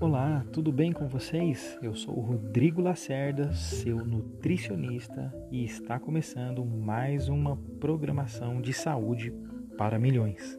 Olá, tudo bem com vocês? Eu sou o Rodrigo Lacerda, seu nutricionista, e está começando mais uma programação de saúde para milhões.